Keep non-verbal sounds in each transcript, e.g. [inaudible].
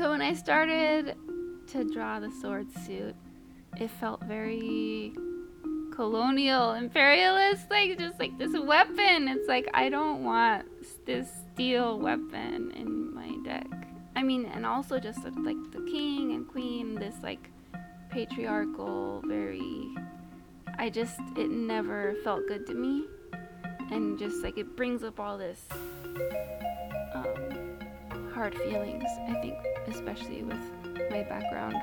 So when I started to draw the sword suit, it felt very colonial, imperialist, like just like this weapon. It's like I don't want this steel weapon in my deck. I mean, and also just like the king and queen, this like patriarchal, very. I just, it never felt good to me. And just like it brings up all this um, hard feelings, I think, especially with my background.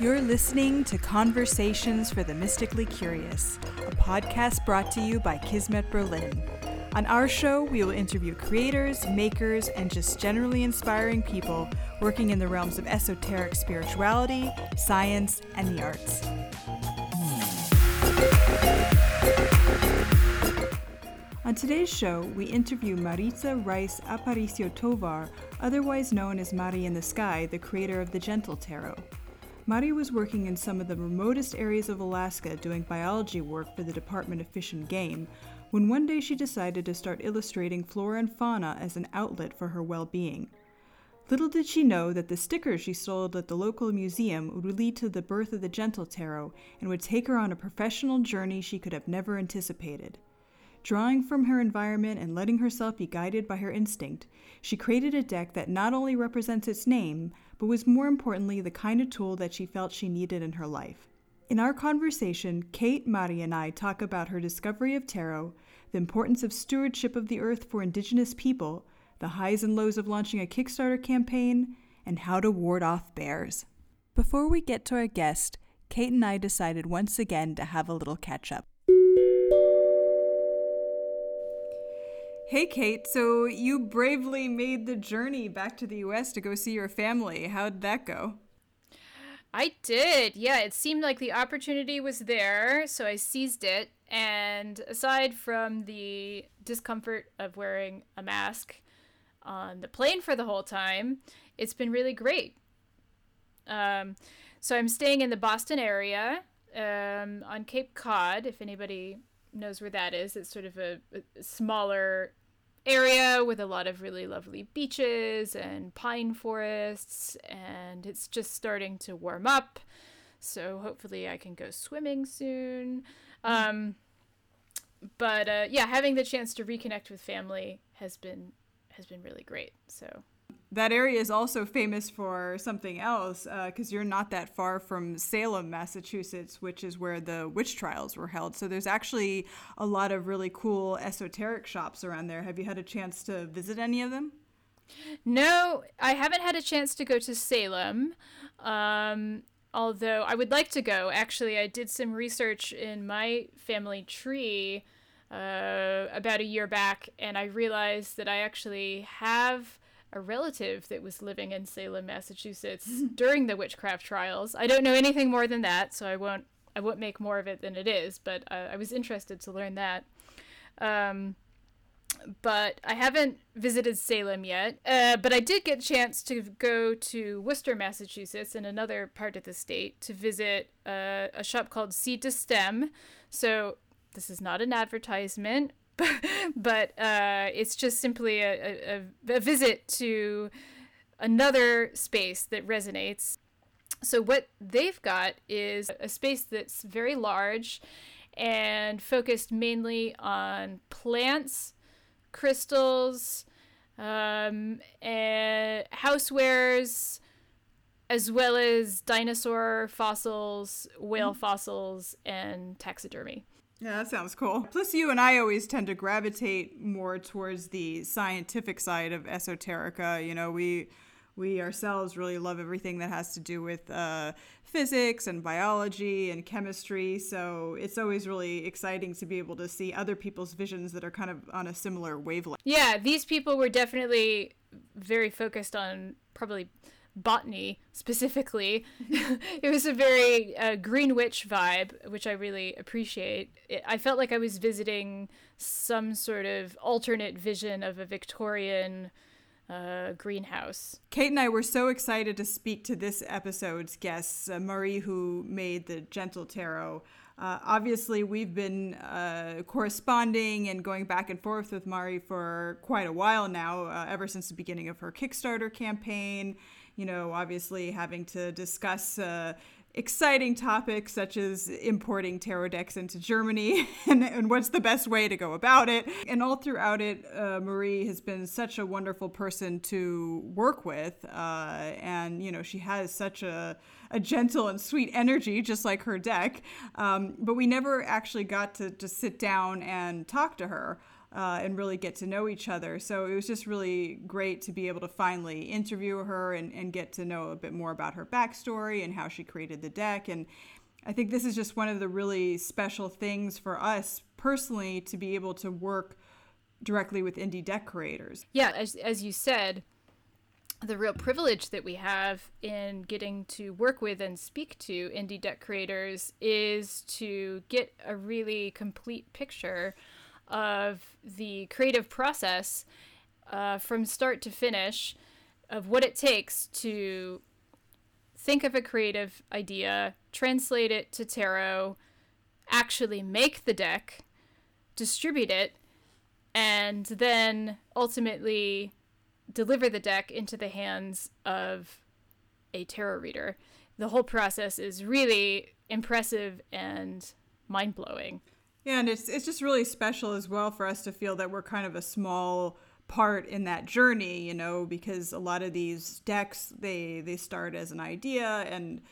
You're listening to Conversations for the Mystically Curious, a podcast brought to you by Kismet Berlin. On our show, we will interview creators, makers, and just generally inspiring people working in the realms of esoteric spirituality, science, and the arts. On today's show, we interview Maritza Rice Aparicio Tovar, otherwise known as Mari in the Sky, the creator of the Gentle Tarot. Mari was working in some of the remotest areas of Alaska doing biology work for the Department of Fish and Game when one day she decided to start illustrating flora and fauna as an outlet for her well being. Little did she know that the stickers she sold at the local museum would lead to the birth of the Gentle Tarot and would take her on a professional journey she could have never anticipated. Drawing from her environment and letting herself be guided by her instinct, she created a deck that not only represents its name, but was more importantly the kind of tool that she felt she needed in her life. In our conversation, Kate, Mari, and I talk about her discovery of tarot, the importance of stewardship of the earth for Indigenous people, the highs and lows of launching a Kickstarter campaign, and how to ward off bears. Before we get to our guest, Kate and I decided once again to have a little catch up. Hey, Kate. So you bravely made the journey back to the US to go see your family. How'd that go? I did. Yeah, it seemed like the opportunity was there, so I seized it. And aside from the discomfort of wearing a mask on the plane for the whole time, it's been really great. Um, so I'm staying in the Boston area um, on Cape Cod, if anybody knows where that is. It's sort of a, a smaller area with a lot of really lovely beaches and pine forests, and it's just starting to warm up. So hopefully, I can go swimming soon. Um, but uh, yeah, having the chance to reconnect with family has been has been really great. So that area is also famous for something else because uh, you're not that far from Salem, Massachusetts, which is where the witch trials were held. So there's actually a lot of really cool esoteric shops around there. Have you had a chance to visit any of them? No, I haven't had a chance to go to Salem. Um, although I would like to go. Actually, I did some research in my family tree uh, about a year back, and I realized that I actually have a relative that was living in Salem, Massachusetts [laughs] during the witchcraft trials. I don't know anything more than that, so I won't I won't make more of it than it is. But uh, I was interested to learn that. Um, but I haven't visited Salem yet. Uh, but I did get a chance to go to Worcester, Massachusetts, in another part of the state, to visit uh, a shop called Seed to Stem. So this is not an advertisement [laughs] but uh, it's just simply a, a, a visit to another space that resonates. So, what they've got is a space that's very large and focused mainly on plants, crystals, um, and housewares, as well as dinosaur fossils, whale mm-hmm. fossils, and taxidermy. Yeah, that sounds cool. Plus, you and I always tend to gravitate more towards the scientific side of esoterica. You know, we we ourselves really love everything that has to do with uh, physics and biology and chemistry. So it's always really exciting to be able to see other people's visions that are kind of on a similar wavelength. Yeah, these people were definitely very focused on probably botany specifically. [laughs] it was a very uh, Green Witch vibe, which I really appreciate. It, I felt like I was visiting some sort of alternate vision of a Victorian uh, greenhouse. Kate and I were so excited to speak to this episode's guests, uh, Marie, who made the Gentle Tarot. Uh, obviously, we've been uh, corresponding and going back and forth with Mari for quite a while now, uh, ever since the beginning of her Kickstarter campaign. You know, obviously having to discuss uh, exciting topics such as importing tarot decks into Germany [laughs] and, and, what's the best way to go about it. And all throughout it, uh, Marie has been such a wonderful person to work with. Uh, and, you know, she has such a, a gentle and sweet energy, just like her deck. Um, but we never actually got to just sit down and talk to her uh, and really get to know each other. So it was just really great to be able to finally interview her and, and get to know a bit more about her backstory and how she created the deck. And I think this is just one of the really special things for us personally to be able to work directly with indie deck creators. Yeah, as, as you said, the real privilege that we have in getting to work with and speak to indie deck creators is to get a really complete picture of the creative process uh, from start to finish of what it takes to think of a creative idea, translate it to tarot, actually make the deck, distribute it, and then ultimately deliver the deck into the hands of a tarot reader. The whole process is really impressive and mind blowing. Yeah, and it's it's just really special as well for us to feel that we're kind of a small part in that journey, you know, because a lot of these decks they they start as an idea and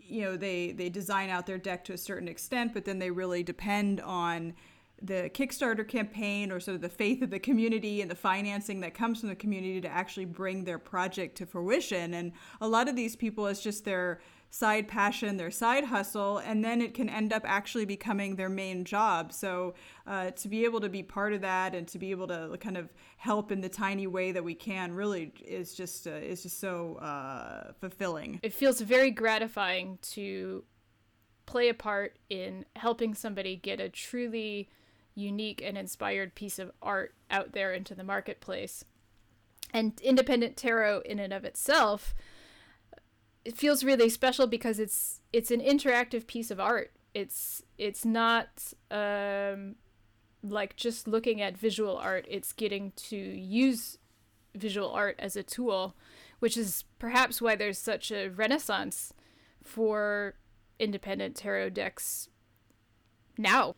you know they they design out their deck to a certain extent, but then they really depend on the Kickstarter campaign or sort of the faith of the community and the financing that comes from the community to actually bring their project to fruition. And a lot of these people, it's just their side passion, their side hustle, and then it can end up actually becoming their main job. So uh, to be able to be part of that and to be able to kind of help in the tiny way that we can really is just uh, is just so uh, fulfilling. It feels very gratifying to play a part in helping somebody get a truly unique and inspired piece of art out there into the marketplace. And independent tarot in and of itself it feels really special because it's it's an interactive piece of art. It's it's not um, like just looking at visual art. It's getting to use visual art as a tool, which is perhaps why there's such a renaissance for independent tarot decks now.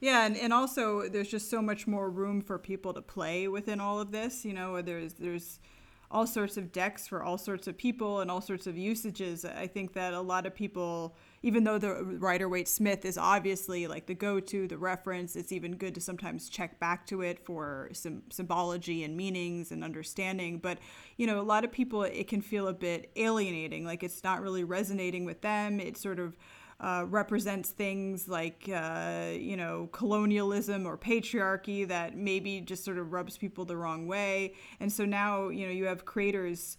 Yeah, and, and also there's just so much more room for people to play within all of this. You know, there's there's all sorts of decks for all sorts of people and all sorts of usages. I think that a lot of people, even though the Rider Waite Smith is obviously like the go to, the reference, it's even good to sometimes check back to it for some symbology and meanings and understanding. But, you know, a lot of people, it can feel a bit alienating, like it's not really resonating with them. It's sort of, uh, represents things like, uh, you know, colonialism or patriarchy that maybe just sort of rubs people the wrong way. And so now, you know, you have creators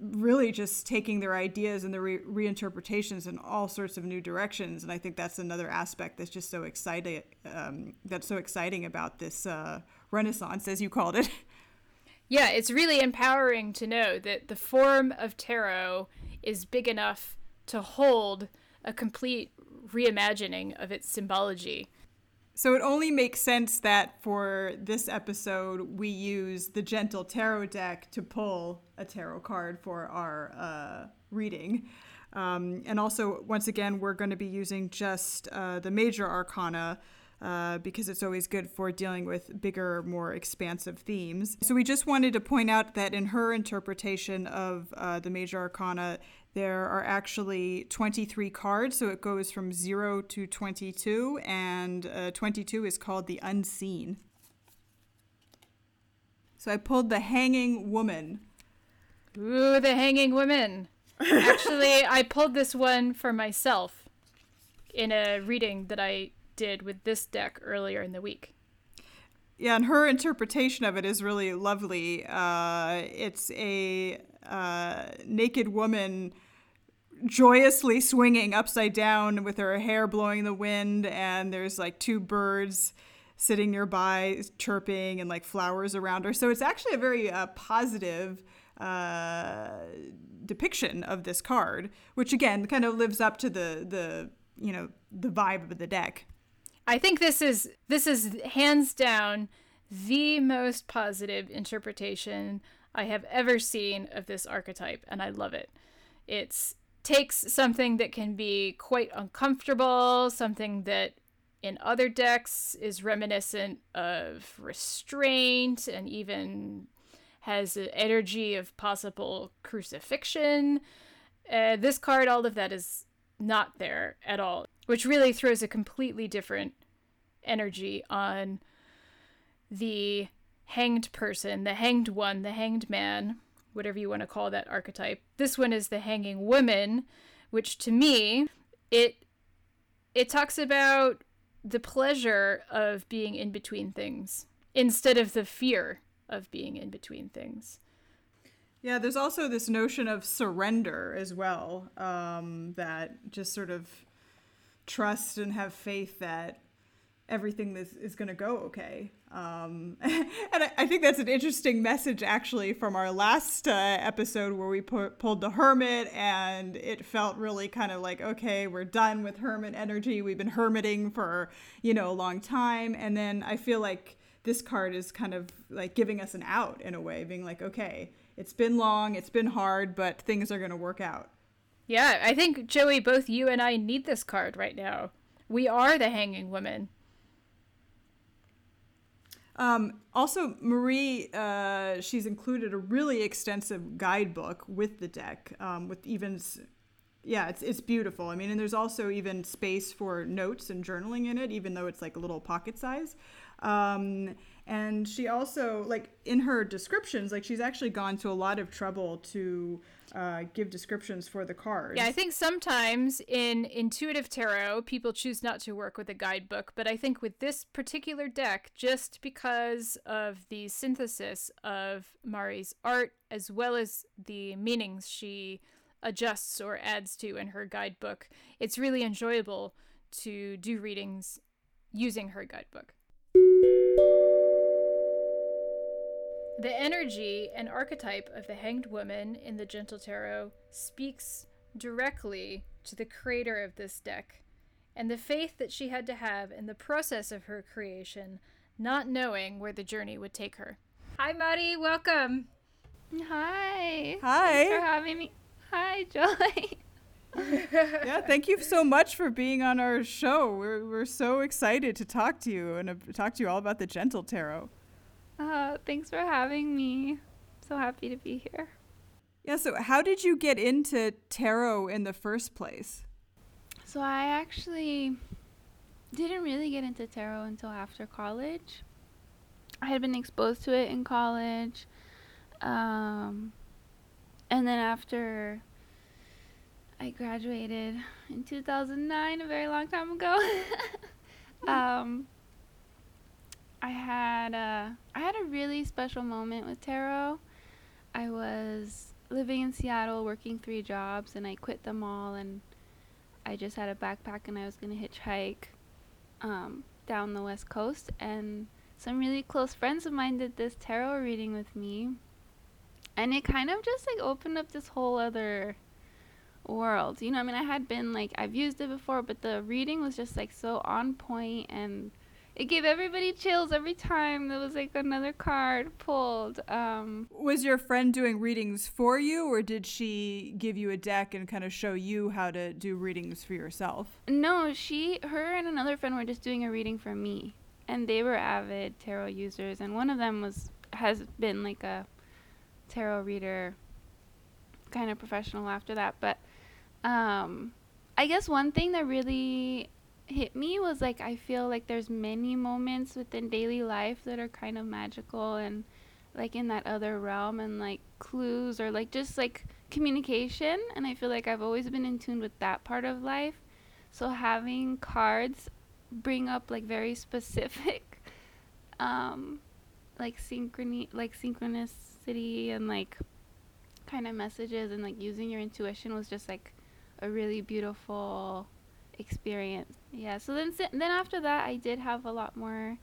really just taking their ideas and their re- reinterpretations in all sorts of new directions. And I think that's another aspect that's just so exciting. Um, that's so exciting about this uh, renaissance, as you called it. [laughs] Yeah, it's really empowering to know that the form of tarot is big enough to hold a complete reimagining of its symbology. So it only makes sense that for this episode, we use the Gentle Tarot deck to pull a tarot card for our uh, reading. Um, and also, once again, we're going to be using just uh, the major arcana uh, because it's always good for dealing with bigger, more expansive themes. So, we just wanted to point out that in her interpretation of uh, the major arcana, there are actually 23 cards, so it goes from 0 to 22, and uh, 22 is called the Unseen. So I pulled the Hanging Woman. Ooh, the Hanging Woman. [laughs] Actually, I pulled this one for myself in a reading that I did with this deck earlier in the week. Yeah, and her interpretation of it is really lovely. Uh, it's a uh, naked woman joyously swinging upside down with her hair blowing in the wind, and there's like two birds sitting nearby, chirping, and like flowers around her. So it's actually a very uh, positive uh, depiction of this card, which again kind of lives up to the the you know the vibe of the deck. I think this is this is hands down the most positive interpretation I have ever seen of this archetype, and I love it. It's takes something that can be quite uncomfortable, something that in other decks is reminiscent of restraint and even has an energy of possible crucifixion. Uh, this card, all of that is not there at all, which really throws a completely different energy on the hanged person, the hanged one, the hanged man, whatever you want to call that archetype. This one is the hanging woman, which to me, it it talks about the pleasure of being in between things instead of the fear of being in between things. Yeah, there's also this notion of surrender as well, um, that just sort of trust and have faith that everything is, is going to go okay. Um, [laughs] and I, I, think that's an interesting message, actually, from our last uh, episode where we pu- pulled the hermit, and it felt really kind of like, okay, we're done with hermit energy. We've been hermiting for, you know, a long time. And then I feel like this card is kind of like giving us an out in a way, being like, okay, it's been long, it's been hard, but things are going to work out. Yeah, I think, Joey, both you and I need this card right now. We are the hanging women. Um, also, Marie, uh, she's included a really extensive guidebook with the deck, um, with even, yeah, it's it's beautiful. I mean, and there's also even space for notes and journaling in it, even though it's like a little pocket size. Um, and she also like in her descriptions like she's actually gone to a lot of trouble to uh, give descriptions for the cards. Yeah i think sometimes in intuitive tarot people choose not to work with a guidebook but i think with this particular deck just because of the synthesis of mari's art as well as the meanings she adjusts or adds to in her guidebook it's really enjoyable to do readings using her guidebook The energy and archetype of the Hanged Woman in the Gentle Tarot speaks directly to the creator of this deck and the faith that she had to have in the process of her creation, not knowing where the journey would take her. Hi, Mari. Welcome. Hi. Hi. Thanks for having me. Hi, [laughs] Joy. yeah, thank you so much for being on our show. We're, we're so excited to talk to you and uh, talk to you all about the Gentle Tarot. Uh, thanks for having me. So happy to be here. Yeah, so how did you get into tarot in the first place? So I actually didn't really get into tarot until after college. I had been exposed to it in college. Um, and then after I graduated in 2009, a very long time ago, [laughs] [laughs] um, I had a I had a really special moment with tarot. I was living in Seattle, working three jobs, and I quit them all, and I just had a backpack, and I was gonna hitchhike um, down the west coast, and some really close friends of mine did this tarot reading with me, and it kind of just like opened up this whole other world. You know, I mean, I had been like I've used it before, but the reading was just like so on point and it gave everybody chills every time there was like another card pulled. Um, was your friend doing readings for you, or did she give you a deck and kind of show you how to do readings for yourself? No, she, her, and another friend were just doing a reading for me, and they were avid tarot users, and one of them was has been like a tarot reader, kind of professional after that. But um, I guess one thing that really hit me was like I feel like there's many moments within daily life that are kind of magical and like in that other realm and like clues or like just like communication and I feel like I've always been in tune with that part of life. So having cards bring up like very specific [laughs] um like synchrony like synchronicity and like kind of messages and like using your intuition was just like a really beautiful experience. Yeah. So then then after that, I did have a lot more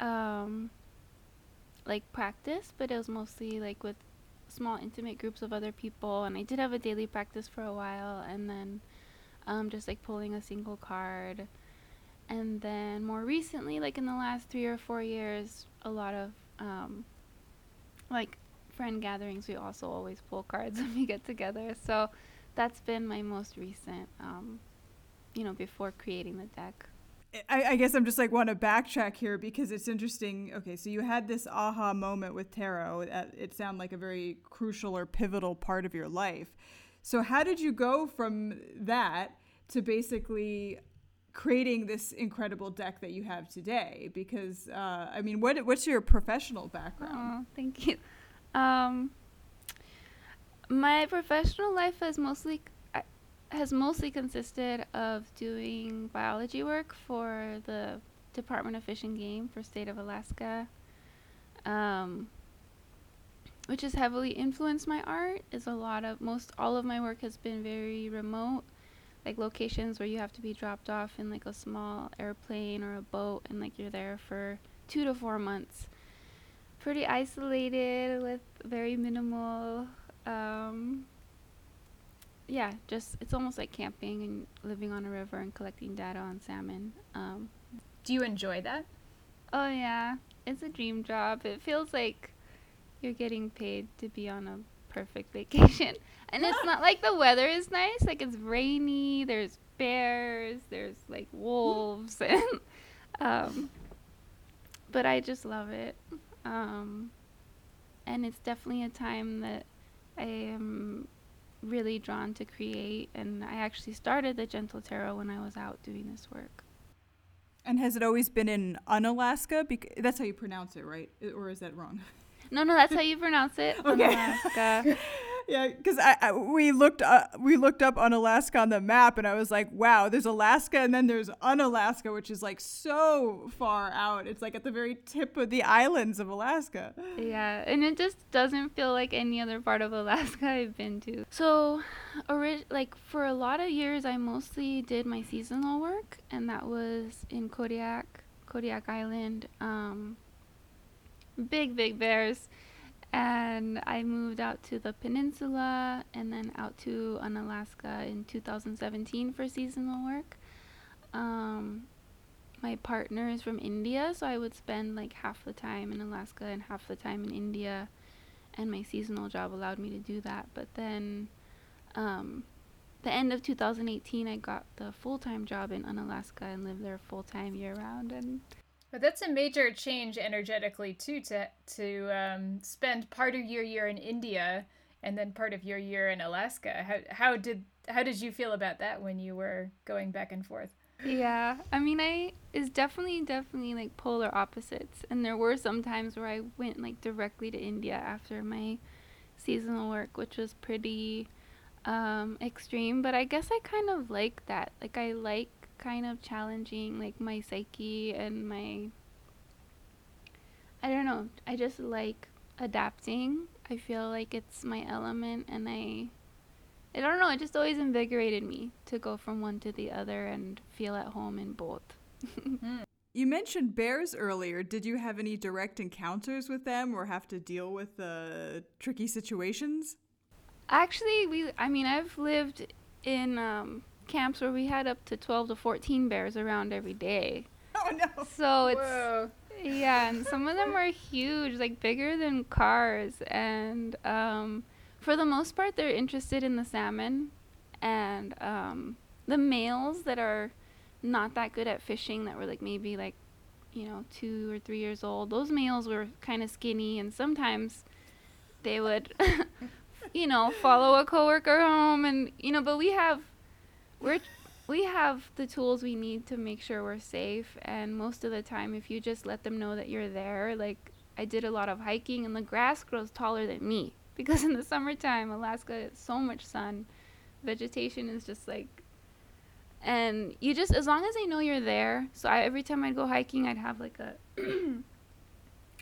um, like practice, but it was mostly like with small intimate groups of other people. And I did have a daily practice for a while, and then um, just like pulling a single card. And then more recently, like in the last three or four years, a lot of um, like friend gatherings. We also always pull cards [laughs] when we get together. So that's been my most recent, um, you know, before creating the deck. I, I guess I'm just like want to backtrack here because it's interesting. Okay, so you had this aha moment with tarot. It sounded like a very crucial or pivotal part of your life. So how did you go from that to basically creating this incredible deck that you have today? Because uh, I mean, what what's your professional background? Oh, thank you. Um, my professional life has mostly has mostly consisted of doing biology work for the Department of Fish and Game for state of Alaska, um, which has heavily influenced my art. Is a lot of most all of my work has been very remote, like locations where you have to be dropped off in like a small airplane or a boat, and like you're there for two to four months. Pretty isolated with very minimal um, yeah, just it's almost like camping and living on a river and collecting data on salmon. Um, Do you enjoy that? Oh yeah, it's a dream job. It feels like you're getting paid to be on a perfect [laughs] vacation, and it's not like the weather is nice. Like it's rainy. There's bears. There's like wolves, [laughs] and um, but I just love it. Um, and it's definitely a time that I am really drawn to create, and I actually started the Gentle Tarot when I was out doing this work. And has it always been in Unalaska? Bec- that's how you pronounce it, right? Or is that wrong? No, no, that's how you pronounce it. [laughs] okay. Unalaska. Yeah, because I, I, we looked uh, we looked up Unalaska on the map, and I was like, wow, there's Alaska, and then there's Unalaska, which is like so far out. It's like at the very tip of the islands of Alaska. Yeah, and it just doesn't feel like any other part of Alaska [laughs] I've been to. So, like for a lot of years, I mostly did my seasonal work, and that was in Kodiak, Kodiak Island. Um, big, big bears and I moved out to the peninsula and then out to Unalaska in 2017 for seasonal work. Um, my partner is from India, so I would spend like half the time in Alaska and half the time in India, and my seasonal job allowed me to do that. But then, um, the end of 2018, I got the full time job in Unalaska and lived there full time year round, and but that's a major change energetically too to to um, spend part of your year in India and then part of your year in Alaska. How how did how did you feel about that when you were going back and forth? Yeah, I mean, I is definitely definitely like polar opposites, and there were some times where I went like directly to India after my seasonal work, which was pretty um, extreme. But I guess I kind of like that. Like I like kind of challenging like my psyche and my I don't know. I just like adapting. I feel like it's my element and I I don't know, it just always invigorated me to go from one to the other and feel at home in both. [laughs] You mentioned bears earlier. Did you have any direct encounters with them or have to deal with uh, tricky situations? Actually, we I mean, I've lived in um, camps where we had up to 12 to 14 bears around every day. Oh no. So it's Whoa. yeah, and some of them are huge, like bigger than cars and um, for the most part they're interested in the salmon and um, the males that are not that good at fishing that were like maybe like you know 2 or 3 years old. Those males were kind of skinny and sometimes they would [laughs] you know follow a coworker home and you know but we have we're we have the tools we need to make sure we're safe and most of the time if you just let them know that you're there like i did a lot of hiking and the grass grows taller than me [laughs] because in the summertime alaska it's so much sun vegetation is just like and you just as long as they know you're there so I, every time i'd go hiking i'd have like a [clears throat]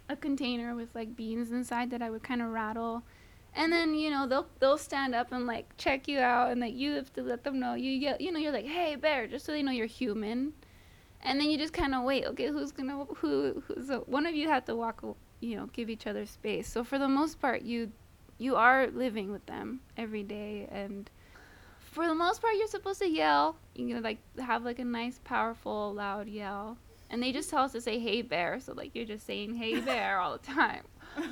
a container with like beans inside that i would kind of rattle and then you know they'll they'll stand up and like check you out and like you have to let them know you get you know you're like hey bear just so they know you're human and then you just kind of wait. Okay, who's gonna who? Who's so one of you have to walk. You know, give each other space. So for the most part, you you are living with them every day, and for the most part, you're supposed to yell. You know, like have like a nice, powerful, loud yell. And they just tell us to say "Hey bear," so like you're just saying "Hey bear" all the time. [laughs]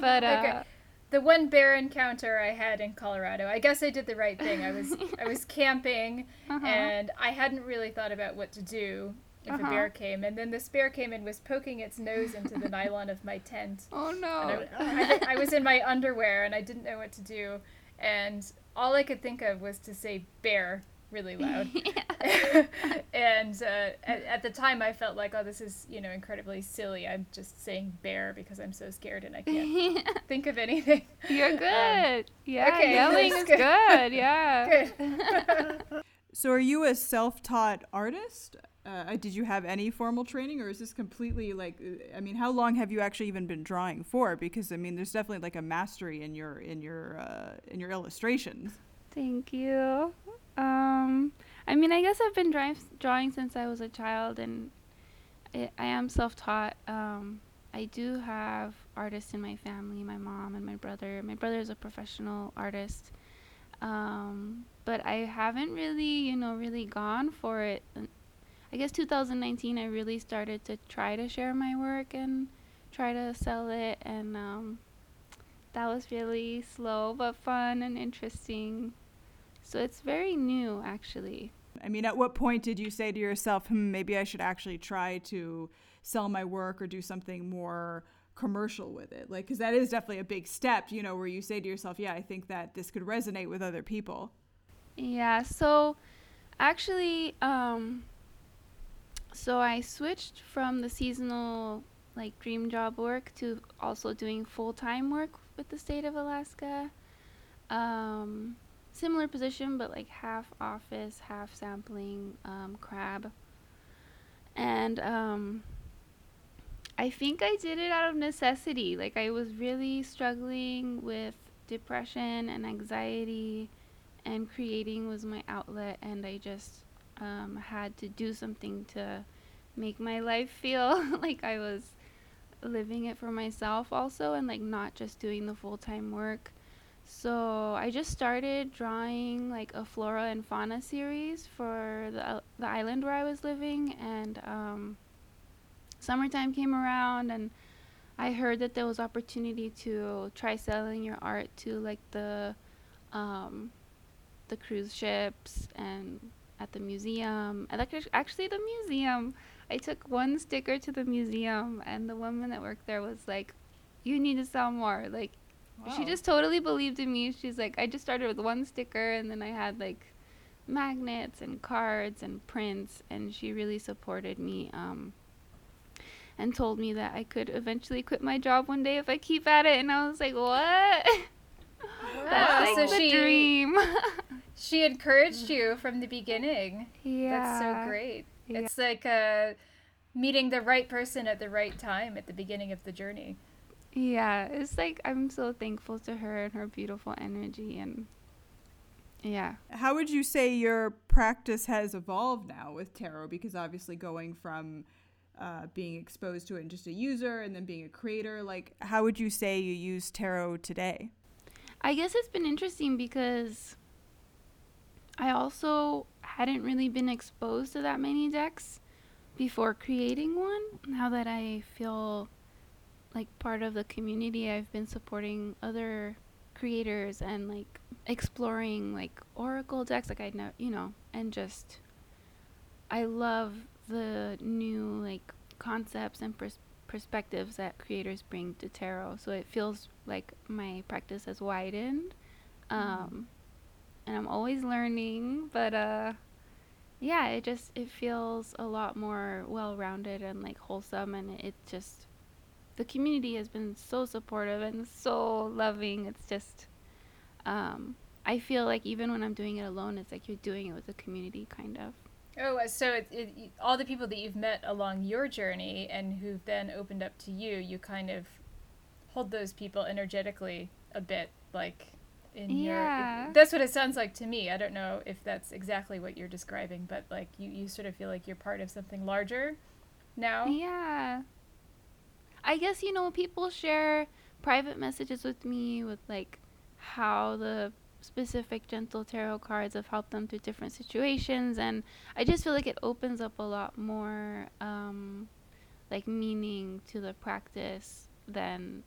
But uh, Okay. The one bear encounter I had in Colorado, I guess I did the right thing. I was [laughs] I was camping uh-huh. and I hadn't really thought about what to do if Uh-huh. a bear came. And then this bear came and was poking its nose into the [laughs] nylon of my tent. oh no. I, [laughs] I, I was in my underwear and I didn't know what to do. And all I could think of was to say bear really [laughs] loud. [laughs] and uh, at, at the time, I felt like, oh, this is, you know, incredibly silly. I'm just saying bear because I'm so scared and I [laughs] can't think of anything. You're good. yeah, okay, yelling is good. good. Yeah. Good. So, are you a self-taught artist? Uh, did you have any formal training, or is this completely like? uh, I mean, how long have you actually even been drawing for? Because I mean, there's definitely like a mastery in your in your uh, in your illustrations. Thank you. Um, I mean, I guess I've been drawing, drawing since I was a child, and I, I am self-taught. Um, I do have artists in my family, my mom and my brother. My brother is a professional artist, um, but I haven't really, you know, really gone for it. I guess 2019, I really started to try to share my work and try to sell it, and um, that was really slow but fun and interesting. So it's very new, actually. I mean, at what point did you say to yourself, "Hmm, maybe I should actually try to sell my work or do something more commercial with it?" Like, because that is definitely a big step, you know, where you say to yourself, "Yeah, I think that this could resonate with other people." Yeah, so actually, um, so I switched from the seasonal, like, dream job work to also doing full time work with the state of Alaska. Um, similar position, but like half office, half sampling, um, crab. And um, I think I did it out of necessity. Like, I was really struggling with depression and anxiety and creating was my outlet and i just um, had to do something to make my life feel [laughs] like i was living it for myself also and like not just doing the full-time work so i just started drawing like a flora and fauna series for the, the island where i was living and um, summertime came around and i heard that there was opportunity to try selling your art to like the um, the cruise ships and at the museum. Actually the museum. I took one sticker to the museum, and the woman that worked there was like, "You need to sell more." Like, she just totally believed in me. She's like, "I just started with one sticker, and then I had like magnets and cards and prints, and she really supported me." Um, and told me that I could eventually quit my job one day if I keep at it, and I was like, "What?" That's like so the she dream. [laughs] she encouraged you from the beginning. yeah. That's so great. Yeah. It's like uh, meeting the right person at the right time at the beginning of the journey. Yeah, it's like I'm so thankful to her and her beautiful energy and yeah. How would you say your practice has evolved now with tarot? Because obviously, going from uh, being exposed to it and just a user and then being a creator, like, how would you say you use tarot today? I guess it's been interesting because I also hadn't really been exposed to that many decks before creating one. Now that I feel like part of the community, I've been supporting other creators and like exploring like oracle decks like I know, you know, and just I love the new like concepts and pers- perspectives that creators bring to tarot. So it feels like my practice has widened. Um, and I'm always learning, but uh yeah, it just it feels a lot more well-rounded and like wholesome and it just the community has been so supportive and so loving. It's just um I feel like even when I'm doing it alone, it's like you're doing it with a community kind of. Oh, uh, so it, it, all the people that you've met along your journey and who've then opened up to you, you kind of hold those people energetically a bit, like in Yeah. your that's what it sounds like to me i don't know if that's exactly what you're describing but like you, you sort of feel like you're part of something larger now Yeah. I guess, you know, people share private messages with me with like how the specific gentle tarot cards have helped them through different situations and I just feel like it opens up a lot more um like meaning to the practice than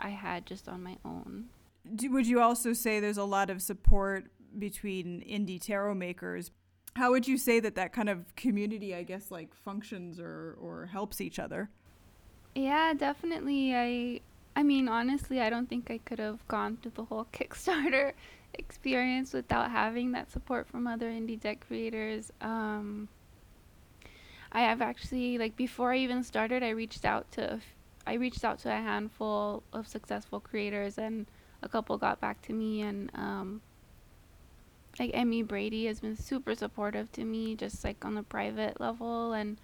I had just on my own. Do, would you also say there's a lot of support between indie tarot makers? How would you say that that kind of community, I guess, like functions or, or helps each other? Yeah, definitely. I I mean, honestly, I don't think I could have gone through the whole [laughs] Kickstarter experience without having that support from other indie deck creators. Um, I have actually like before I even started, I reached out to I reached out to a handful of successful creators, and a couple got back to me, and um, like Emmy Brady has been super supportive to me, just like on the private level, and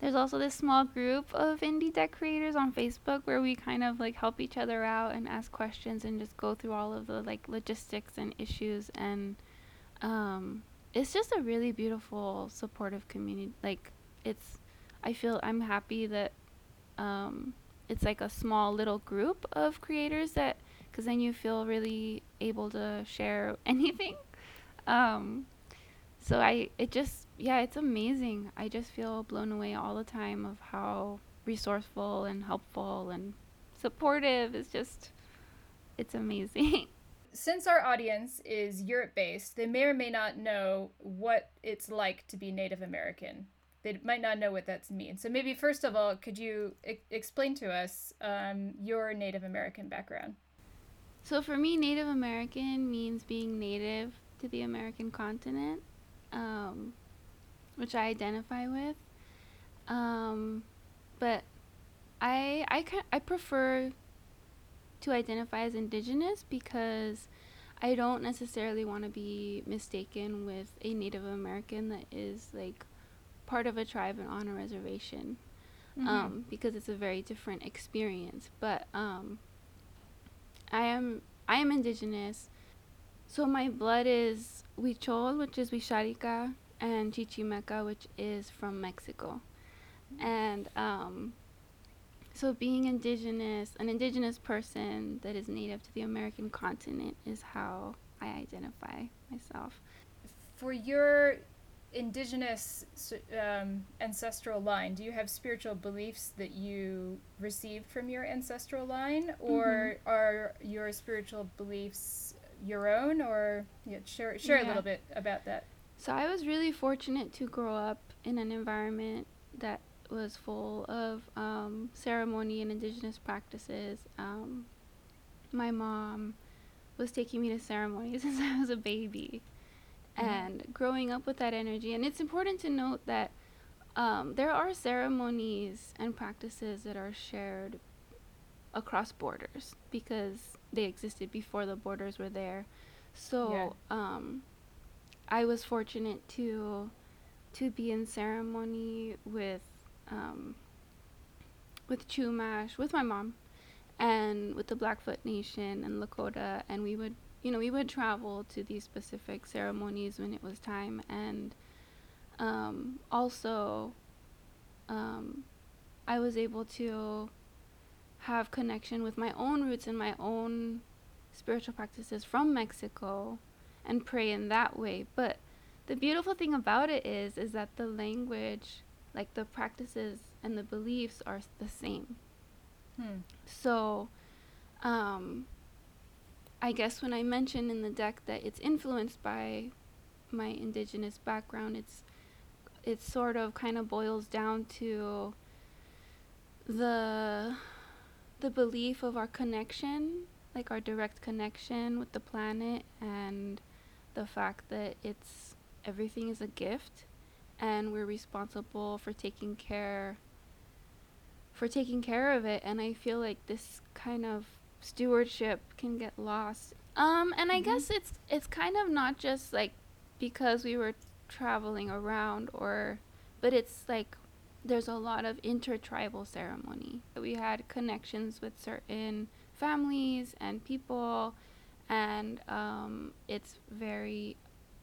there's also this small group of indie deck creators on Facebook where we kind of like help each other out and ask questions and just go through all of the like logistics and issues and um it's just a really beautiful supportive community like it's I feel I'm happy that um it's like a small little group of creators that cuz then you feel really able to share [laughs] anything. Um so I it just yeah, it's amazing. I just feel blown away all the time of how resourceful and helpful and supportive is just it's amazing. [laughs] since our audience is Europe based, they may or may not know what it's like to be Native American. They might not know what that means. So maybe first of all, could you e- explain to us um, your Native American background? so for me, Native American means being native to the American continent, um, which I identify with. Um, but I I I prefer to identify as indigenous because I don't necessarily want to be mistaken with a Native American that is like part of a tribe and on a reservation um, because it's a very different experience. But um, I am I am indigenous, so my blood is Huichol, which is Wixárika, and Chichimeca, which is from Mexico, and um, so being indigenous, an indigenous person that is native to the American continent, is how I identify myself. For your indigenous um, ancestral line, do you have spiritual beliefs that you received from your ancestral line, or are your spiritual beliefs your own? Or yeah, share share a little bit about that. So I was really fortunate to grow up in an environment that was full of um, ceremony and indigenous practices. Um, my mom was taking me to ceremonies [laughs] since I was a baby, Mhm. and growing up with that energy. And it's important to note that um, there are ceremonies and practices that are shared across borders because they existed before the borders were there. So um, I was fortunate to to be in ceremony with um, with Chumash with my mom and with the Blackfoot Nation and Lakota and we would you know we would travel to these specific ceremonies when it was time and um, also um, I was able to have connection with my own roots and my own spiritual practices from Mexico and pray in that way. But the beautiful thing about it is is that the language, like the practices and the beliefs are the same. Hmm. So um I guess when I mentioned in the deck that it's influenced by my indigenous background, it's it sort of kind of boils down to the the belief of our connection, like our direct connection with the planet and the fact that it's everything is a gift and we're responsible for taking care for taking care of it and I feel like this kind of stewardship can get lost. Um and I Mhm. guess it's it's kind of not just like because we were traveling around or but it's like there's a lot of intertribal ceremony. We had connections with certain families and people and um, it's very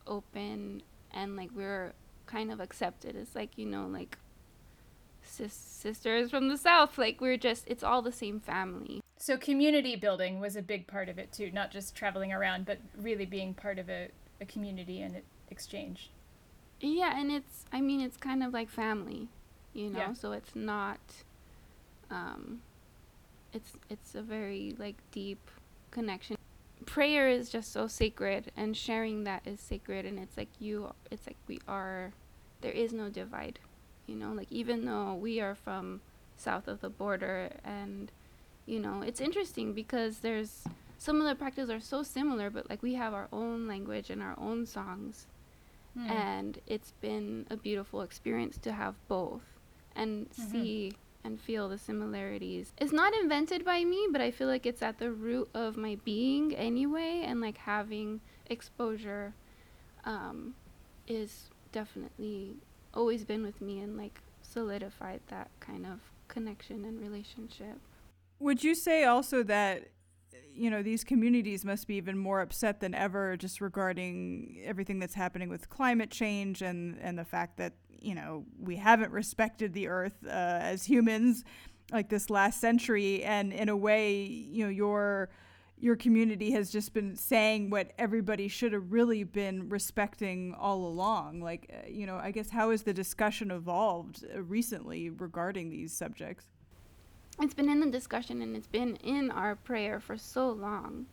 open and like we're kind of accepted It's like you know like sis- sisters from the south like we're just it's all the same family So community building was a big part of it too, not just traveling around, but really being part of a, a community and exchange. yeah and it's i mean it's kind of like family you know Yeah. so it's not um it's it's a very like deep connection prayer is just so sacred and sharing that is sacred and it's like you it's like we are there is no divide you know like even though we are from south of the border and you know it's interesting because there's some of the practices are so similar but like we have our own language and our own songs Hmm. and it's been a beautiful experience to have both and Mhm. see and feel the similarities. It's not invented by me, but I feel like it's at the root of my being anyway, and like having exposure um, is definitely always been with me and like solidified that kind of connection and relationship. Would you say also that you know these communities must be even more upset than ever just regarding everything that's happening with climate change and and the fact that you know we haven't respected the earth uh, as humans like this last century. And in a way you know your your community has just been saying what everybody should have really been respecting all along. Like uh, you know i guess how has the discussion evolved uh, recently regarding these subjects it's been in the discussion and it's been in our prayer for so long,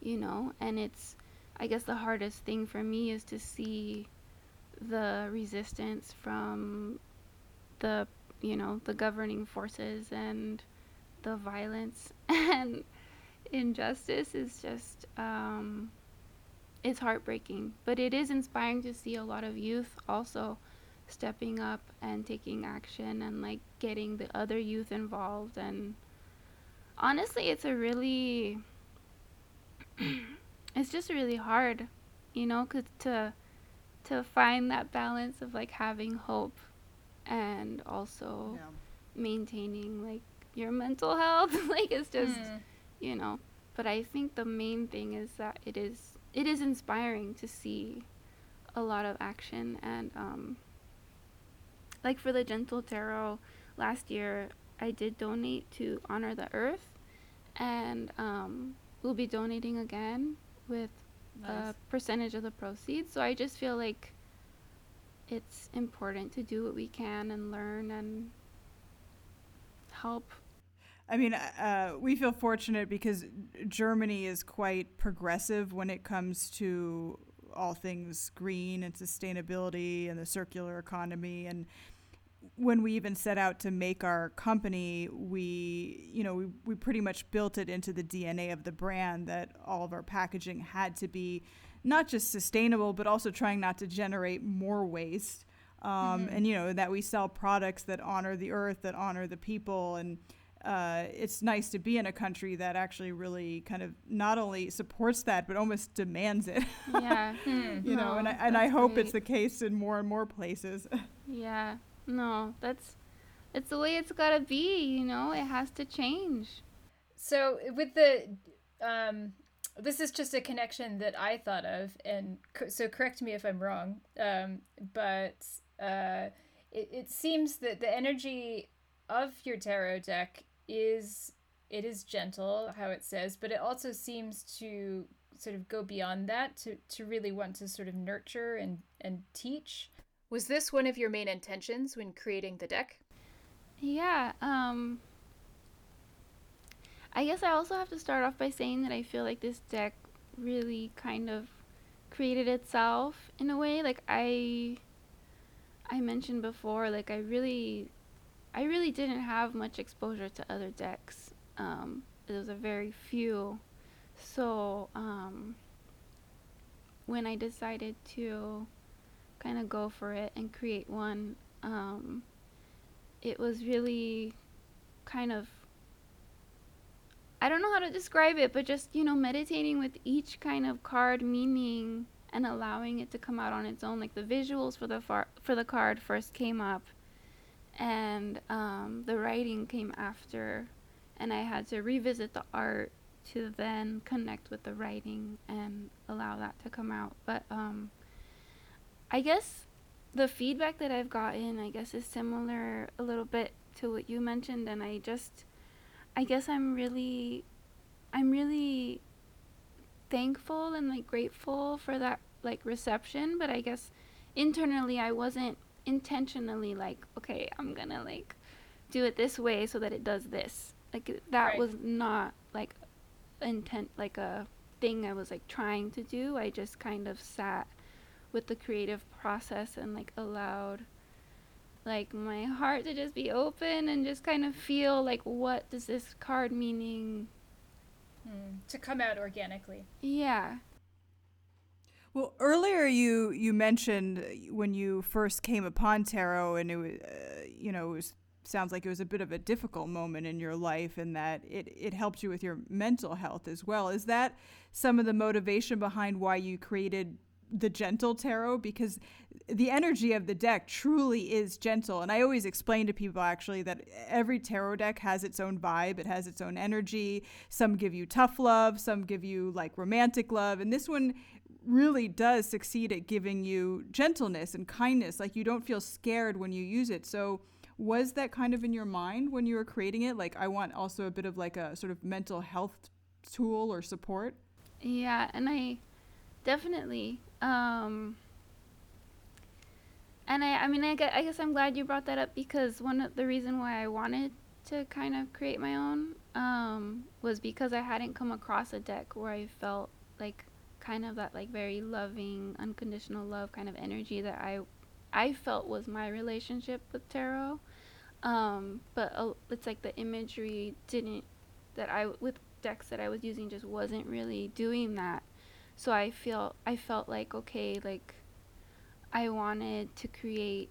you know, and it's I guess the hardest thing for me is to see the resistance from the you know, the governing forces and the violence [laughs] and injustice is just um it's heartbreaking, but it is inspiring to see a lot of youth also stepping up and taking action and like getting the other youth involved and honestly it's a really [clears throat] it's just really hard you know 'cause to to find that balance of like having hope and also maintaining like your mental health [laughs] like it's just Hmm. you know but i think the main thing is that it is it is inspiring to see a lot of action and um like for the gentle tarot last year i did donate to honor the earth and um we'll be donating again with a percentage of the proceeds so i just feel like it's important to do what we can and learn and help I mean, uh, we feel fortunate because Germany is quite progressive when it comes to all things green and sustainability and the circular economy. And when we even set out to make our company, we, you know, we, we pretty much built it into the DNA of the brand that all of our packaging had to be not just sustainable, but also trying not to generate more waste. Um, And, you know, that we sell products that honor the earth, that honor the people. And, uh, it's nice to be in a country that actually really kind of not only supports that but almost demands it. yeah [laughs] Hmm. you know, and I, and I hope it's the case in more and more places. [laughs] Yeah. No, that's it's the way it's got to be, you know? It has to change. So with the, um, this is just a connection that I thought of, and co- so correct me if I'm wrong. Um, but uh, it it seems that the energy of your tarot deck is it is gentle, how it says, but it also seems to sort of go beyond that to to really want to sort of nurture and and teach. Was this one of your main intentions when creating the deck? Yeah, um I guess I also have to start off by saying that I feel like this deck really kind of created itself in a way like I I mentioned before like I really I really didn't have much exposure to other decks. Um there was a very few. So, um when I decided to kind of go for it and create one um it was really kind of I don't know how to describe it, but just, you know, meditating with each kind of card meaning and allowing it to come out on its own. Like the visuals for the far- for the card first came up and um, the writing came after and I had to revisit the art to then connect with the writing and allow that to come out. But um, I guess the feedback that I've gotten, I guess, is similar a little bit to what you mentioned, and I just, I guess I'm really, I'm really thankful and like grateful for that like reception. But I guess internally, I wasn't intentionally like, okay, I'm gonna like do it this way so that it does this. Like that Right. was not like intent like a thing I was like trying to do. I just kind of sat with the creative process and like allowed like my heart to just be open and just kind of feel like what does this card meaning Hmm. To come out organically. yeah Well, earlier you you mentioned when you first came upon tarot, and it was, uh, you know, it was sounds like it was a bit of a difficult moment in your life, and that it it helped you with your mental health as well. Is that some of the motivation behind why you created the gentle tarot? Because the energy of the deck truly is gentle, and I always explain to people actually that every tarot deck has its own vibe, it has its own energy. Some give you tough love, some give you like romantic love, and this one really does succeed at giving you gentleness and kindness. Like you don't feel scared when you use it. So was that kind of in your mind when you were creating it? Like I want also a bit of like a sort of mental health tool or support. Yeah, and I definitely um and I I mean I guess, I guess I'm glad you brought that up because one of the reason why I wanted to kind of create my own um was because I hadn't come across a deck where I felt like kind of that like very loving unconditional love kind of energy that I I felt was my relationship with tarot. Um but uh, it's like the imagery didn't that I with decks that I was using just wasn't really doing that. So I feel I felt like okay, like I wanted to create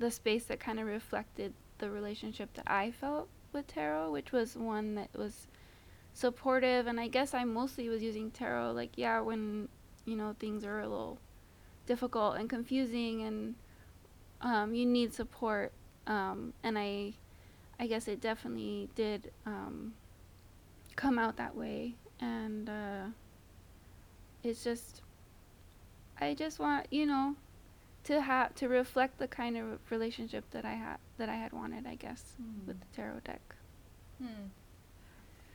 the space that kind of reflected the relationship that I felt with tarot, which was one that was supportive and I guess I mostly was using tarot like yeah when you know things are a little difficult and confusing and um, you need support um, and I I guess it definitely did um, come out that way and uh, it's just I just want you know to have to reflect the kind of relationship that I had that I had wanted I guess with the tarot deck. Hmm.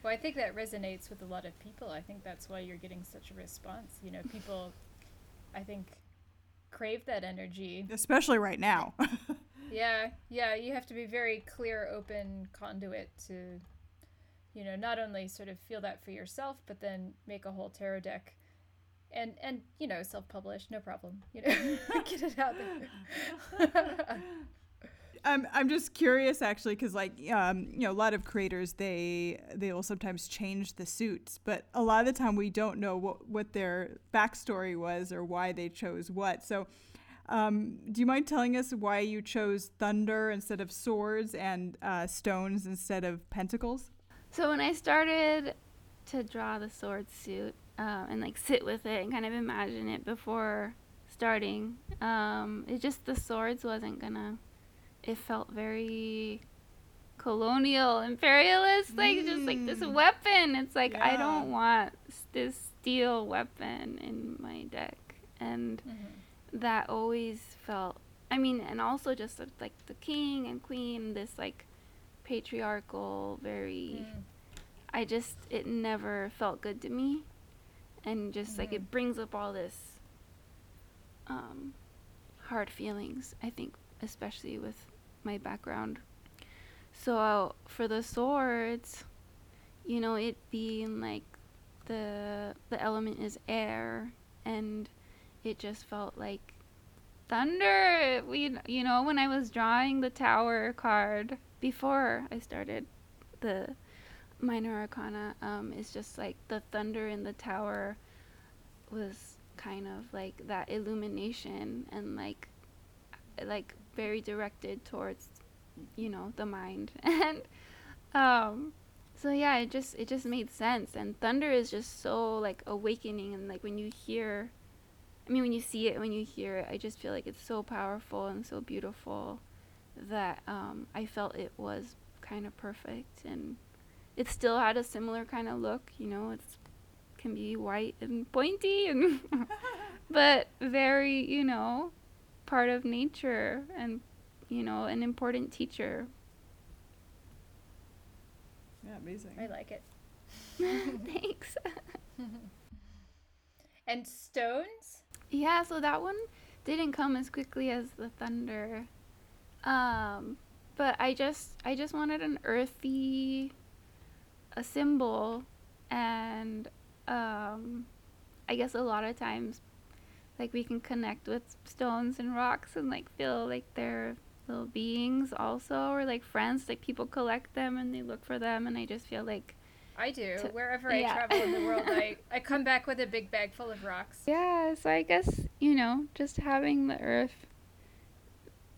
Well, I think that resonates with a lot of people. I think that's why you're getting such a response. You know, people, I think, crave that energy. Especially right now. [laughs] Yeah, yeah, you have to be very clear, open conduit to, you know, not only sort of feel that for yourself, but then make a whole tarot deck. And, and you know self-published no problem you know [laughs] get it out there [laughs] I'm I'm just curious actually because like um, you know a lot of creators they they will sometimes change the suits, but a lot of the time we don't know what what their backstory was or why they chose what. So, um, do you mind telling us why you chose thunder instead of swords and uh, stones instead of pentacles? So when I started to draw the sword suit uh, and like sit with it and kind of imagine it before starting, um, it just the swords wasn't gonna. It felt very colonial, imperialist, like just like this Mm. weapon. It's like I don't want this steel weapon in my deck, and that always felt. I mean, and also just like the king and queen, this like patriarchal, very. Mm. I just it never felt good to me, and just like Mhm. it brings up all this um, hard feelings. I think especially with my background. So for the swords, you know, it being like the the element is air, and it just felt like thunder. We you know when I was drawing the tower card before I started the minor arcana um, is just like the thunder in the tower was kind of like that illumination and like like very directed towards you know the mind. [laughs] And um so yeah it just it just made sense. And thunder is just so like awakening and like when you hear i mean when you see it when you hear it i just feel like it's so powerful and so beautiful that um i felt it was kind of perfect and it still had a similar kind of look. You know, it's can be white and pointy and [laughs] but very, you know, part of nature and you know, an important teacher. Yeah, amazing. I like it. [laughs] [laughs] Thanks. and stones? Yeah, so that one didn't come as quickly as the thunder. Um, but I just I just wanted an earthy a symbol and um I guess a lot of times like we can connect with stones and rocks and like feel like they're little beings also or like friends like people collect them and they look for them and I just feel like I do. To- Wherever I yeah. travel in the world, I, [laughs] I come back with a big bag full of rocks. yeah so I guess you know just having the earth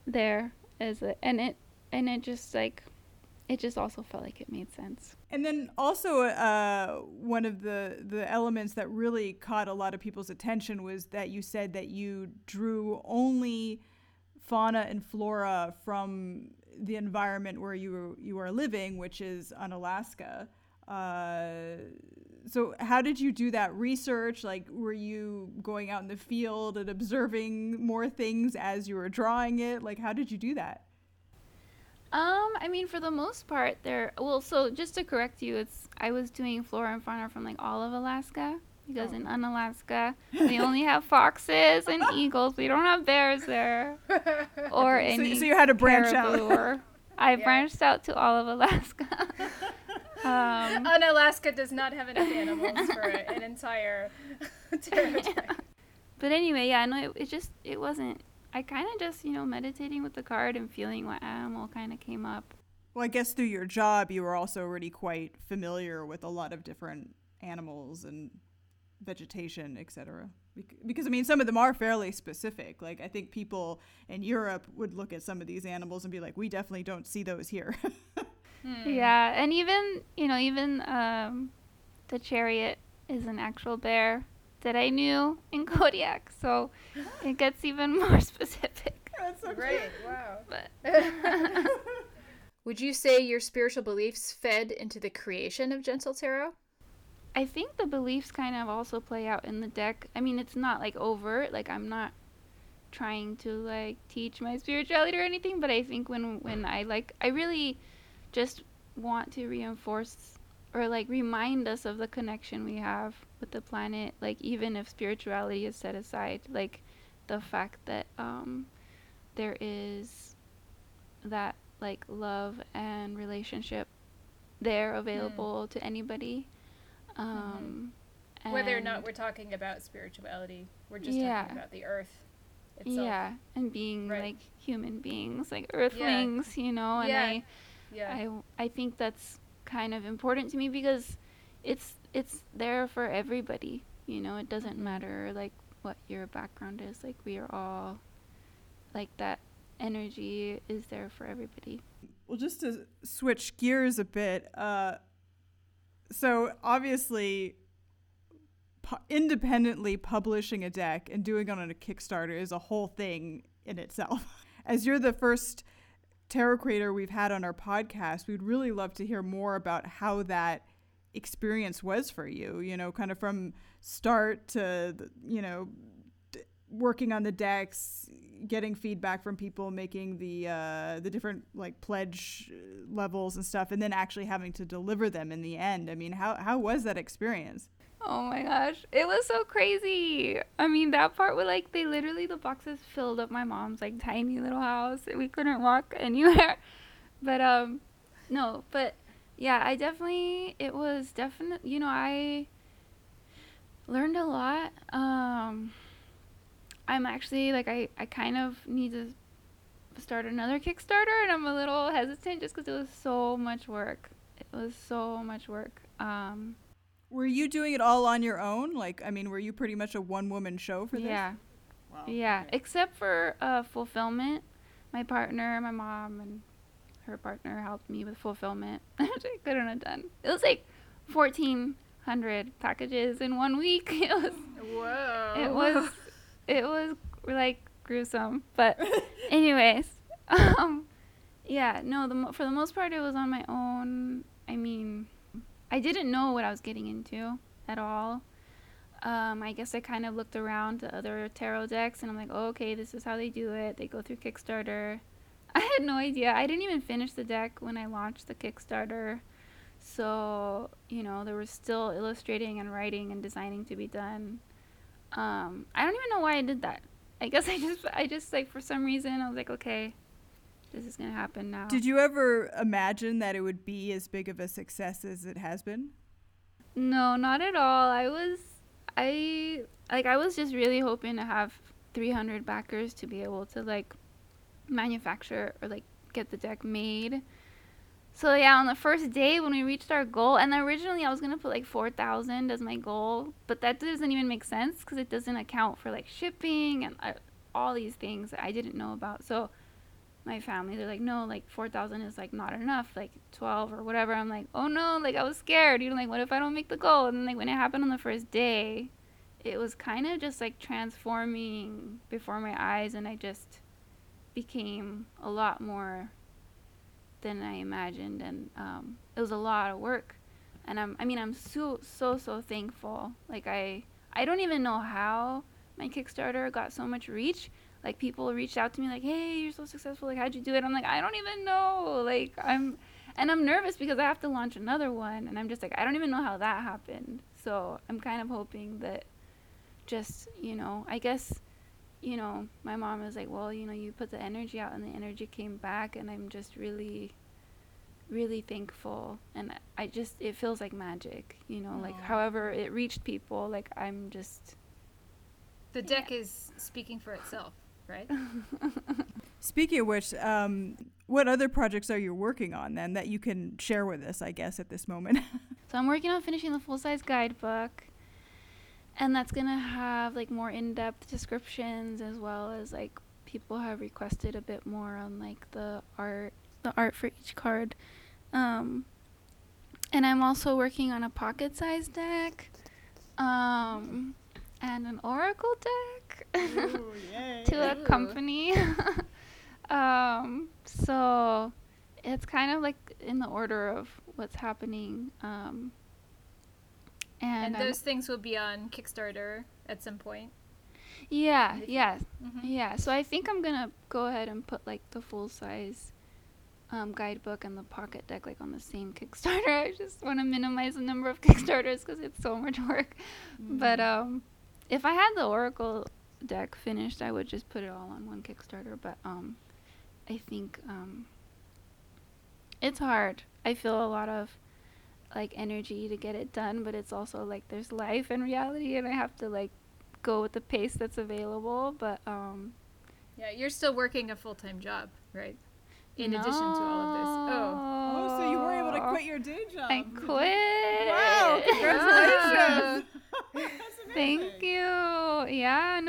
there is it and it and it just like it just also felt like it made sense And then also, uh, one of the the elements that really caught a lot of people's attention was that you said that you drew only fauna and flora from the environment where you you are living, which is on Alaska. Uh, so, how did you do that research? Like, were you going out in the field and observing more things as you were drawing it? Like, how did you do that? Um, I mean, for the most part, there. Well, so just to correct you, it's I was doing flora and fauna from like all of Alaska because Oh. in Unalaska [laughs] we only have foxes and eagles. We don't have bears there [laughs] or So, any. so you had to branch out. [laughs] I Yeah. branched out to all of Alaska. um, and Alaska does not have enough animals for an entire territory. but anyway, yeah, no, it, it just it wasn't. I kind of just you know meditating with the card and feeling what animal kind of came up. Well, I guess through your job, you were also already quite familiar with a lot of different animals and vegetation, etc. Because I mean, some of them are fairly specific. Like I think people in Europe would look at some of these animals and be like, "We definitely don't see those here." [laughs] Hmm. Yeah, and even you know even um, the chariot is an actual bear that I knew in Kodiak, so it gets even more [laughs] specific. That's so Great, wow. But [laughs] Would you say your spiritual beliefs fed into the creation of Gentle Tarot? I think the beliefs kind of also play out in the deck. I mean, it's not like overt, like I'm not trying to like teach my spirituality or anything, but I think when when I like I really just want to reinforce or like remind us of the connection we have with the planet, like even if spirituality is set aside, like the fact that um there is that like love and relationship there available to anybody. Um, Whether or not we're talking about spirituality, we're just Yeah. talking about the earth itself. yeah, and being Right. like human beings, like earthlings, you know, and Yeah. I, Yeah. I, I think that's kind of important to me because it's it's there for everybody. You know, it doesn't matter like what your background is. Like we are all like that energy is there for everybody. well, just to switch gears a bit, uh, so obviously, independently publishing a deck and doing it on a Kickstarter is a whole thing in itself. [laughs] As you're the first tarot creator we've had on our podcast, we'd really love to hear more about how that experience was for you. You know, kind of from start to you know working on the decks, getting feedback from people, making the uh, the different like pledge uh, levels and stuff, and then actually having to deliver them in the end. I mean, how how was that experience? Oh my gosh, it was so crazy. I mean, that part where like they literally the boxes filled up my mom's like tiny little house we couldn't walk [laughs] anywhere. But um no, but yeah, I definitely it was definitely, you know, I learned a lot. Um I'm actually like I I kind of need to start another Kickstarter and I'm a little hesitant just cuz it was so much work. It was so much work. Um Were you doing it all on your own? Like, I mean, were you pretty much a one woman show for this? yeah. Wow. Yeah, except for uh, fulfillment. My partner, my mom, and her partner helped me with fulfillment, [laughs] which I couldn't have done. It was like 1,400 packages in one week. [laughs] It was, Whoa. it was, [laughs] it was like gruesome. But, anyways, um, yeah, no, the mo- for the most part, it was on my own. I mean, I didn't know what I was getting into at all. Um, I guess I kind of looked around to other tarot decks and I'm like, oh, okay, this is how they do it. They go through Kickstarter. [laughs] I had no idea. I didn't even finish the deck when I launched the Kickstarter. So, you know, there was still illustrating and writing and designing to be done. Um, I don't even know why I did that. I guess [laughs] I just, I just like, for some reason, I was like, okay, this is going to happen now. Did you ever imagine that it would be as big of a success as it has been? No, not at all. I was, I, like, I was just really hoping to have 300 backers to be able to, like, manufacture or, like, get the deck made. So yeah, on the first day when we reached our goal, and originally I was gonna put like four thousand as my goal, but that doesn't even make sense because it doesn't account for like shipping and uh, all these things that I didn't know about. So my family, they're like, no, like four thousand is like not enough, like twelve or whatever. I'm like, oh no, like I was scared. You know, like what if I don't make the goal? And like when it happened on the first day, it was kind of just like transforming before my eyes, and I just became a lot more than I imagined, and um, it was a lot of work. And I'm, I mean, I'm so so so thankful. Like I, I don't even know how my Kickstarter got so much reach. Like people reached out to me like, "Hey, you're so successful. Like, how'd you do it?" I'm like, I don't even know. Like I'm, and I'm nervous because I have to launch another one, and I'm just like, I don't even know how that happened. So I'm kind of hoping that, just you know, I guess you know, my mom was like, well, you know, you put the energy out and the energy came back, and I'm just really, really thankful. And I just, it feels like magic, you know, Aww. like however it reached people, like I'm just. The deck yeah. is speaking for itself, right? [laughs] Speaking of which, um, what other projects are you working on then that you can share with us, I guess, at this moment? [laughs] so I'm working on finishing the full size guidebook and that's gonna have like more in-depth descriptions as well as like people have requested a bit more on like the art the art for each card um, and i'm also working on a pocket size deck um, and an oracle deck Ooh, [laughs] to accompany [laughs] um, so it's kind of like in the order of what's happening um, and, and those things will be on Kickstarter at some point. Yeah, yeah, mm-hmm. yeah. So I think I'm gonna go ahead and put like the full size um, guidebook and the pocket deck like on the same [laughs] Kickstarter. I just want to minimize the number of Kickstarters because it's so much work. Mm-hmm. But um, if I had the Oracle deck finished, I would just put it all on one Kickstarter. But um, I think um, it's hard. I feel a lot of like energy to get it done, but it's also like there's life and reality, and I have to like go with the pace that's available. But um, yeah, you're still working a full time job, right? In no. addition to all of this. Oh. Oh, so you were able to quit your day job. I quit. Wow, [laughs] congratulations. [laughs] Thank you. Yeah, no, it's it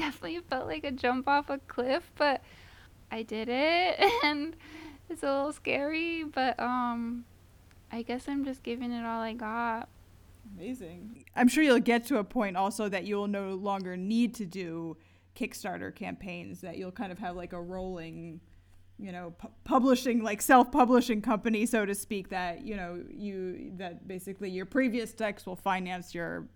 definitely felt like a jump off a cliff, but I did it [laughs] and it's a little scary, but um I guess I'm just giving it all I got. Amazing. I'm sure you'll get to a point also that you'll no longer need to do Kickstarter campaigns, that you'll kind of have like a rolling, you know, pu- publishing, like self publishing company, so to speak, that, you know, you, that basically your previous decks will finance your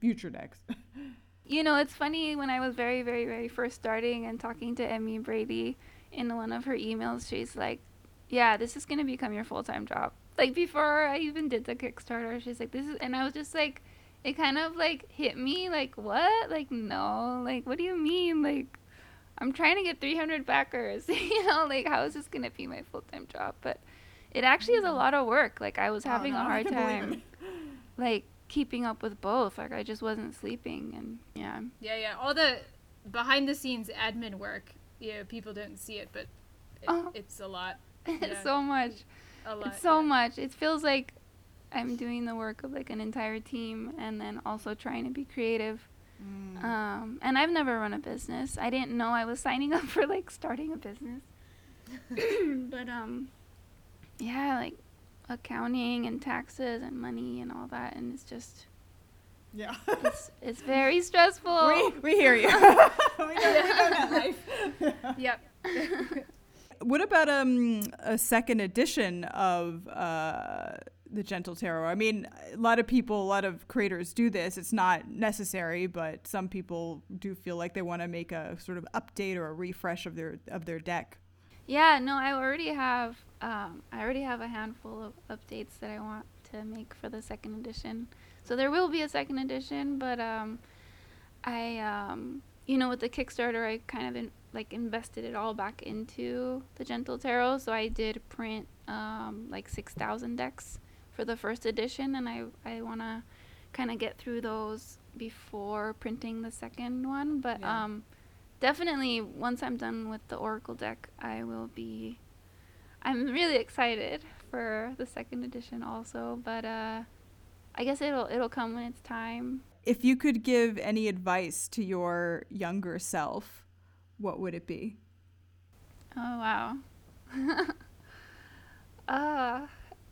future decks. [laughs] you know, it's funny when I was very, very, very first starting and talking to Emmy Brady in one of her emails, she's like, yeah, this is going to become your full time job like before I even did the Kickstarter, she's like, "This is," and I was just like, it kind of like hit me like, "What? Like no? Like what do you mean? Like I'm trying to get 300 backers, [laughs] you know? Like how is this gonna be my full time job?" But it actually is a mm. lot of work. Like I was oh, having no, a hard time, like keeping up with both. Like I just wasn't sleeping, and yeah. Yeah, yeah. All the behind the scenes admin work, yeah, people don't see it, but it, oh. it's a lot. [laughs] It's yeah. so much A lot, it's so yeah. much. It feels like I'm doing the work of like an entire team and then also trying to be creative. Mm. Um, and I've never run a business. I didn't know I was signing up [laughs] for like starting a business. [laughs] [coughs] but um yeah, like accounting and taxes and money and all that and it's just yeah. it's, [laughs] it's very stressful. We, we hear you. [laughs] [laughs] we know, we know that life. yep what about um, a second edition of uh, the gentle tarot. I mean, a lot of people, a lot of creators do this. It's not necessary, but some people do feel like they want to make a sort of update or a refresh of their of their deck. Yeah, no, I already have um, I already have a handful of updates that I want to make for the second edition. So there will be a second edition, but um, I um, you know with the Kickstarter I kind of in, like invested it all back into the Gentle Tarot. So I did print um, like six thousand decks for the first edition, and I I want to kind of get through those before printing the second one. But Yeah. Definitely once I'm done with the Oracle deck, I will be. I'm really excited for the second edition also, but uh, I guess it'll it'll come when it's time. If you could give any advice to your younger self, what would it be? Oh wow. [laughs] uh,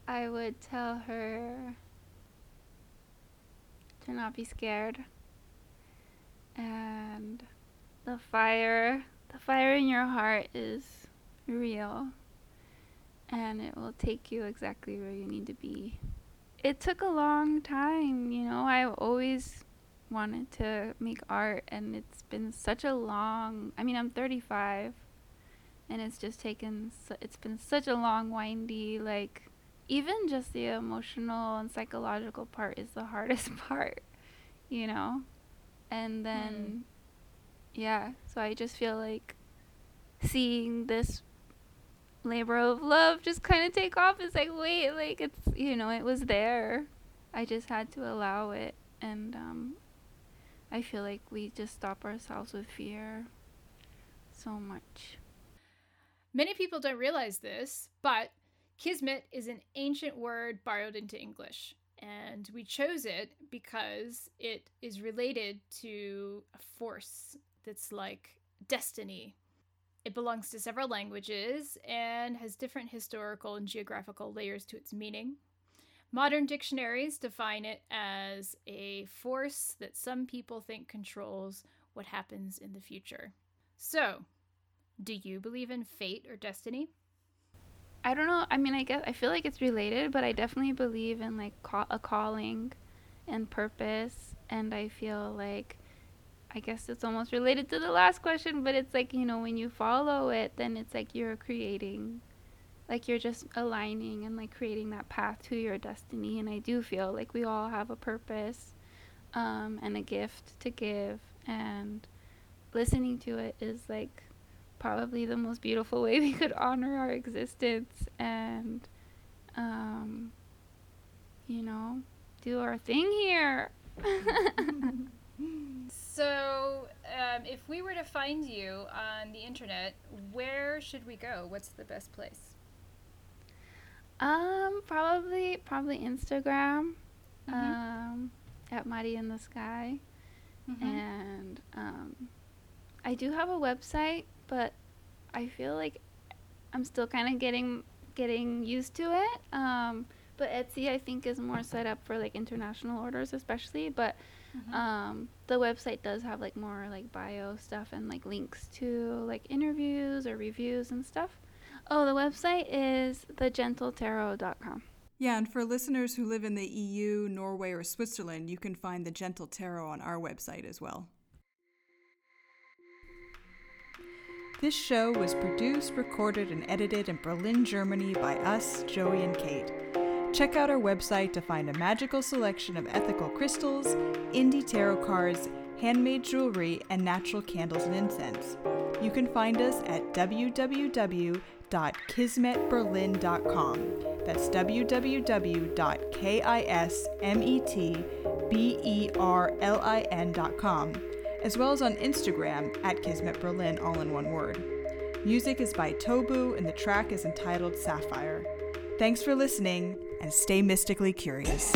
I would tell her to not be scared. And the fire, the fire in your heart is real. And it will take you exactly where you need to be. It took a long time, you know. I always wanted to make art and it's been such a long I mean, I'm 35 and it's just taken su- it's been such a long windy like even just the emotional and psychological part is the [laughs] hardest part you know and then hmm. Yeah so i just feel like seeing this labor of love just kind of take off is like wait like it's you know it was there i just had to allow it and um i feel like we just stop ourselves with fear so much Many people don't realize this, but kismet is an ancient word borrowed into English. And we chose it because it is related to a force that's like destiny. It belongs to several languages and has different historical and geographical layers to its meaning. Modern dictionaries define it as a force that some people think controls what happens in the future. So, do you believe in fate or destiny? I don't know. I mean, I guess I feel like it's related, but I definitely believe in like ca- a calling and purpose, and I feel like I guess it's almost related to the last question, but it's like, you know, when you follow it, then it's like you're creating like you're just aligning and like creating that path to your destiny, and I do feel like we all have a purpose um and a gift to give. And listening to it is like probably the most beautiful way [laughs] we could honor our existence and um you know do our thing here [laughs] [laughs] So, um, if we were to find you on the internet, where should we go? What's the best place? um probably probably instagram Mhm. um at Mighty in the Sky Mm-hmm. and um I do have a website but I feel like I'm still kind of getting getting used to it um but Etsy I think is more set up for like international orders especially but Mhm. um the website does have like more like bio stuff and like links to like interviews or reviews and stuff oh the website is thegentletarot.com Yeah, and for listeners who live in the EU, Norway, or Switzerland, you can find the Gentle Tarot on our website as well. This show was produced, recorded, and edited in Berlin, Germany by us, Joey and Kate. Check out our website to find a magical selection of ethical crystals, indie tarot cards, handmade jewelry, and natural candles and incense. You can find us at www.kismetberlin.com. That's www.kismetberlin.com, as well as on Instagram at Kismet Berlin, all in one word. Music is by Tobu, and the track is entitled Sapphire. Thanks for listening, and stay mystically curious.